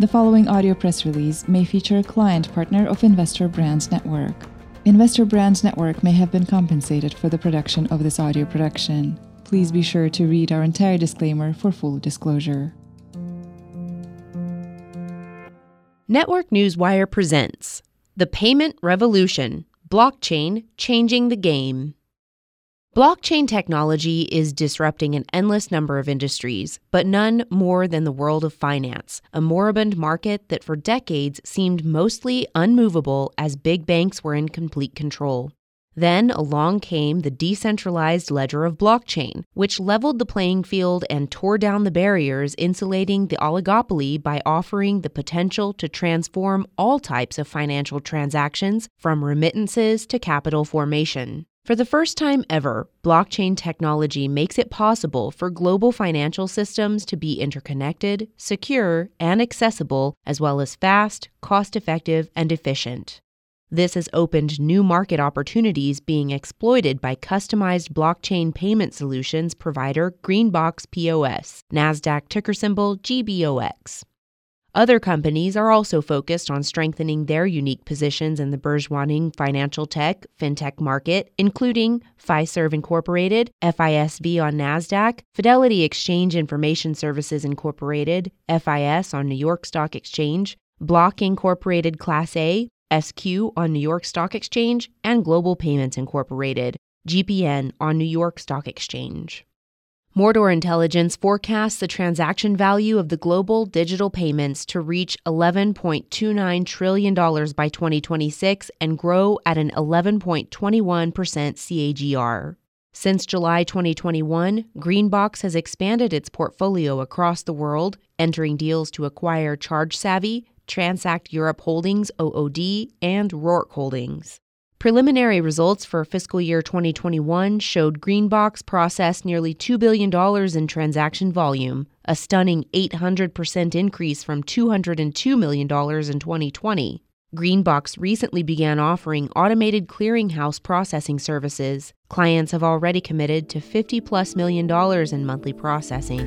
The following audio press release may feature a client partner of Investor Brand Network. Investor Brand Network may have been compensated for the production of this audio production. Please be sure to read our entire disclaimer for full disclosure. Network Newswire presents The Payment Revolution Blockchain Changing the Game. Blockchain technology is disrupting an endless number of industries, but none more than the world of finance, a moribund market that for decades seemed mostly unmovable as big banks were in complete control. Then along came the decentralized ledger of blockchain, which leveled the playing field and tore down the barriers insulating the oligopoly by offering the potential to transform all types of financial transactions from remittances to capital formation. For the first time ever, blockchain technology makes it possible for global financial systems to be interconnected, secure, and accessible, as well as fast, cost effective, and efficient. This has opened new market opportunities being exploited by customized blockchain payment solutions provider Greenbox POS, NASDAQ ticker symbol GBOX. Other companies are also focused on strengthening their unique positions in the burgeoning financial tech, fintech market, including Fiserv Incorporated, FISV on NASDAQ, Fidelity Exchange Information Services Incorporated, FIS on New York Stock Exchange, Block Incorporated Class A, SQ on New York Stock Exchange, and Global Payments Incorporated, GPN on New York Stock Exchange. Mordor Intelligence forecasts the transaction value of the global digital payments to reach $11.29 trillion by 2026 and grow at an 11.21% CAGR. Since July 2021, Greenbox has expanded its portfolio across the world, entering deals to acquire ChargeSavvy, Transact Europe Holdings OOD, and Roark Holdings. Preliminary results for fiscal year 2021 showed Greenbox processed nearly $2 billion in transaction volume, a stunning 800% increase from $202 million in 2020. Greenbox recently began offering automated clearinghouse processing services. Clients have already committed to 50 plus million dollars in monthly processing.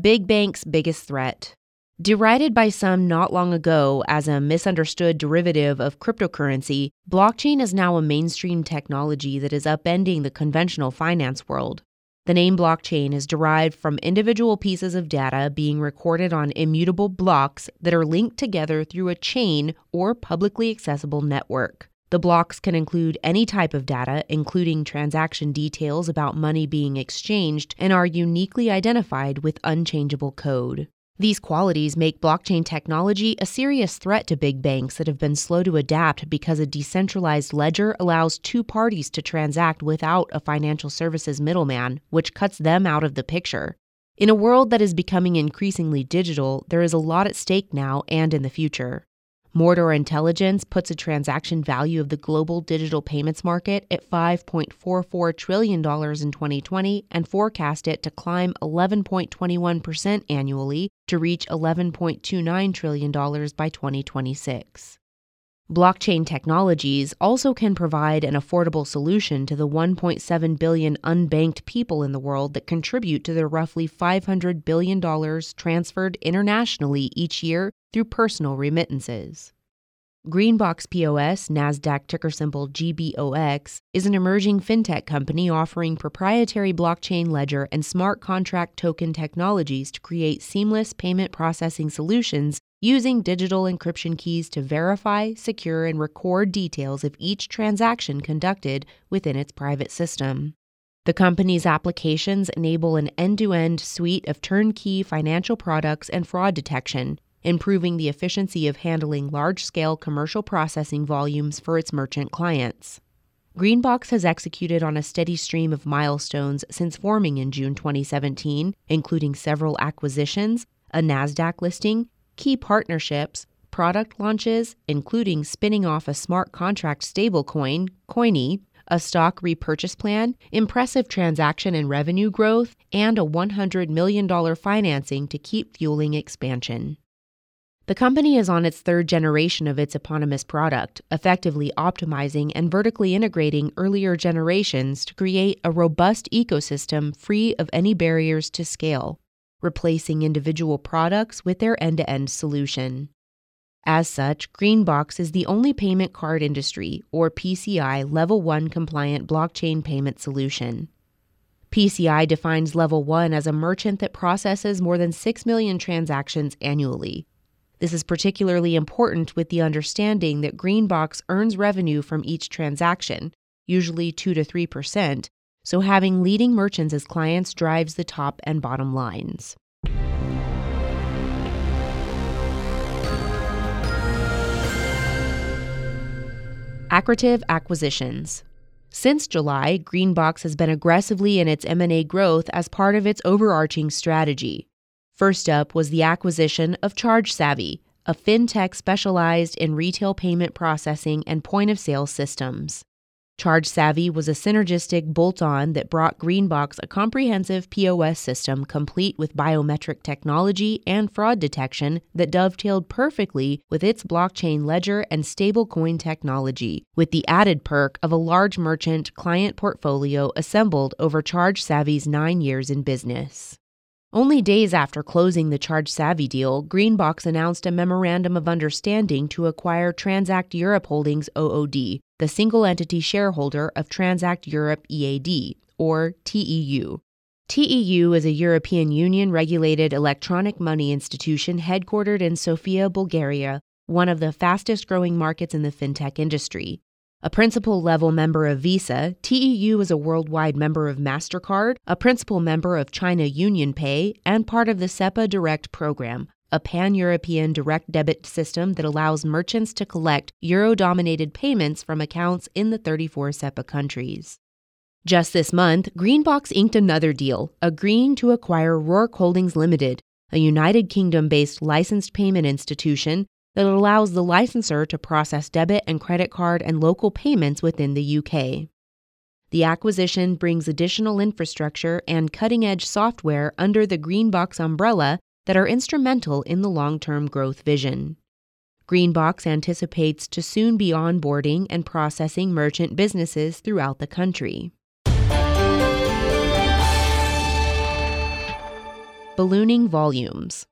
Big Bank's biggest threat. Derided by some not long ago as a misunderstood derivative of cryptocurrency, blockchain is now a mainstream technology that is upending the conventional finance world. The name blockchain is derived from individual pieces of data being recorded on immutable blocks that are linked together through a chain or publicly accessible network. The blocks can include any type of data, including transaction details about money being exchanged, and are uniquely identified with unchangeable code. These qualities make blockchain technology a serious threat to big banks that have been slow to adapt because a decentralized ledger allows two parties to transact without a financial services middleman, which cuts them out of the picture. In a world that is becoming increasingly digital, there is a lot at stake now and in the future. Mordor Intelligence puts a transaction value of the global digital payments market at $5.44 trillion in 2020 and forecast it to climb 11.21% annually to reach $11.29 trillion by 2026. Blockchain technologies also can provide an affordable solution to the 1.7 billion unbanked people in the world that contribute to the roughly $500 billion transferred internationally each year through personal remittances. Greenbox POS, NASDAQ ticker symbol GBOX, is an emerging fintech company offering proprietary blockchain ledger and smart contract token technologies to create seamless payment processing solutions using digital encryption keys to verify, secure, and record details of each transaction conducted within its private system. The company's applications enable an end to end suite of turnkey financial products and fraud detection, improving the efficiency of handling large scale commercial processing volumes for its merchant clients. Greenbox has executed on a steady stream of milestones since forming in June 2017, including several acquisitions, a NASDAQ listing, key partnerships, product launches, including spinning off a smart contract stablecoin, Coyni, a stock repurchase plan, impressive transaction and revenue growth, and a $100 million financing to keep fueling expansion. The company is on its third generation of its eponymous product, effectively optimizing and vertically integrating earlier generations to create a robust ecosystem free of any barriers to scale, replacing individual products with their end to end solution. As such, Greenbox is the only payment card industry, or PCI, Level 1 compliant blockchain payment solution. PCI defines Level 1 as a merchant that processes more than 6 million transactions annually. This is particularly important with the understanding that Greenbox earns revenue from each transaction, usually 2 to 3%, so having leading merchants as clients drives the top and bottom lines. Accretive acquisitions. Since July, Greenbox has been aggressively in its M&A growth as part of its overarching strategy. First up was the acquisition of ChargeSavvy, a fintech specialized in retail payment processing and point of sale systems. ChargeSavvy was a synergistic bolt on that brought Greenbox a comprehensive POS system complete with biometric technology and fraud detection that dovetailed perfectly with its blockchain ledger and stablecoin technology, with the added perk of a large merchant client portfolio assembled over ChargeSavvy's nine years in business. Only days after closing the ChargeSavvy deal, Greenbox announced a memorandum of understanding to acquire Transact Europe Holdings OOD, the single entity shareholder of Transact Europe EAD, or TEU. TEU is a European Union regulated electronic money institution headquartered in Sofia, Bulgaria, one of the fastest growing markets in the fintech industry. A principal level member of Visa, TEU is a worldwide member of MasterCard, a principal member of China UnionPay, and part of the SEPA Direct program, a pan European direct debit system that allows merchants to collect euro dominated payments from accounts in the 34 SEPA countries. Just this month, Greenbox inked another deal, agreeing to acquire Roark Holdings Limited, a United Kingdom based licensed payment institution that allows the licensor to process debit and credit card and local payments within the UK. The acquisition brings additional infrastructure and cutting edge software under the Greenbox umbrella that are instrumental in the long term growth vision. Greenbox anticipates to soon be onboarding and processing merchant businesses throughout the country. Ballooning volumes.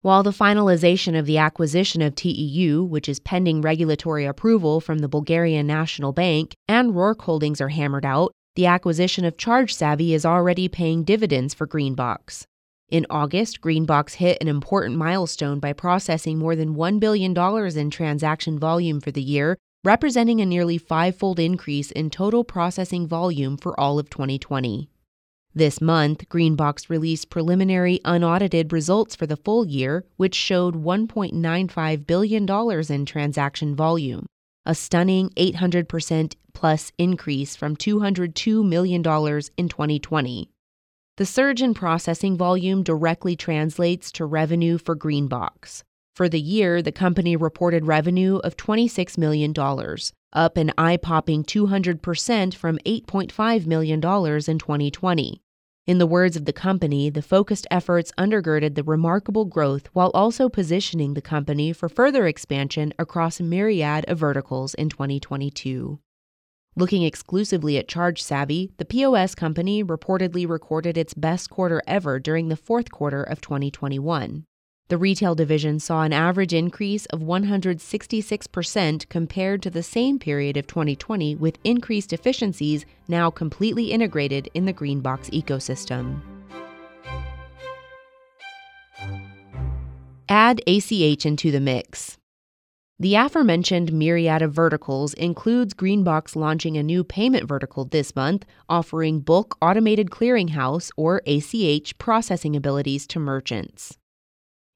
While the finalization of the acquisition of TEU, which is pending regulatory approval from the Bulgarian National Bank, and Roark Holdings are hammered out, the acquisition of ChargeSavvy is already paying dividends for Greenbox. In August, Greenbox hit an important milestone by processing more than $1 billion in transaction volume for the year, representing a nearly five-fold increase in total processing volume for all of 2020. This month, Greenbox released preliminary unaudited results for the full year, which showed $1.95 billion in transaction volume, a stunning 800% plus increase from $202 million in 2020. The surge in processing volume directly translates to revenue for Greenbox. For the year, the company reported revenue of $26 million, up an eye popping 200% from $8.5 million in 2020. In the words of the company, the focused efforts undergirded the remarkable growth while also positioning the company for further expansion across a myriad of verticals in 2022. Looking exclusively at ChargeSavvy, the POS company reportedly recorded its best quarter ever during the fourth quarter of 2021. The retail division saw an average increase of 166% compared to the same period of 2020, with increased efficiencies now completely integrated in the Greenbox ecosystem. Add ACH into the mix. The aforementioned myriad of verticals includes Greenbox launching a new payment vertical this month, offering bulk automated clearinghouse or ACH processing abilities to merchants.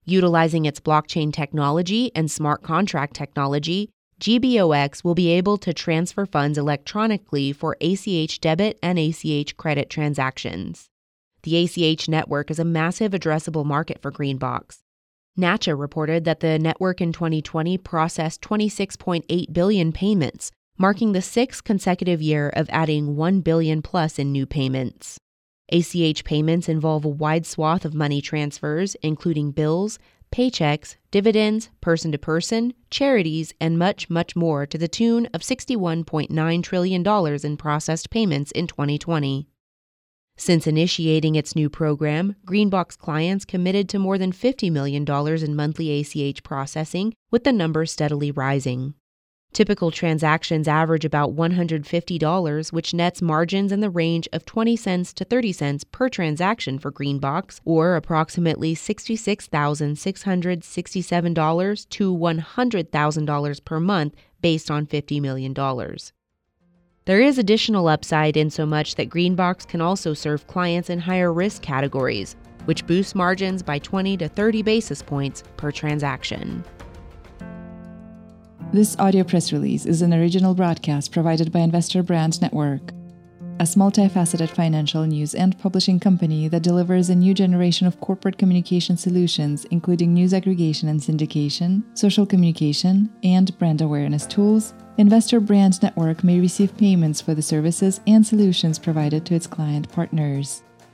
Utilizing its blockchain technology and smart contract technology, GBOX will be able to transfer funds electronically for ACH debit and ACH credit transactions. The ACH network is a massive addressable market for Greenbox. NACHA reported that the network in 2020 processed 26.8 billion payments, marking the sixth consecutive year of adding 1 billion plus in new payments. ACH payments involve a wide swath of money transfers, including bills, paychecks, dividends, person to person, charities, and much, much more to the tune of $61.9 trillion in processed payments in 2020. Since initiating its new program, Greenbox clients committed to more than $50 million in monthly ACH processing, with the number steadily rising. Typical transactions average about $150, which nets margins in the range of 20 cents to 30 cents per transaction for Greenbox, or approximately $66,667 to $100,000 per month based on $50 million. There is additional upside in so much that Greenbox can also serve clients in higher risk categories, which boosts margins by 20 to 30 basis points per transaction. This audio press release is an original broadcast provided by Investor Brand Network, a multifaceted financial news and publishing company that delivers a new generation of corporate communication solutions, including news aggregation and syndication, social communication, and brand awareness tools Investor Brand Network may receive payments for the services and solutions provided to its client partners.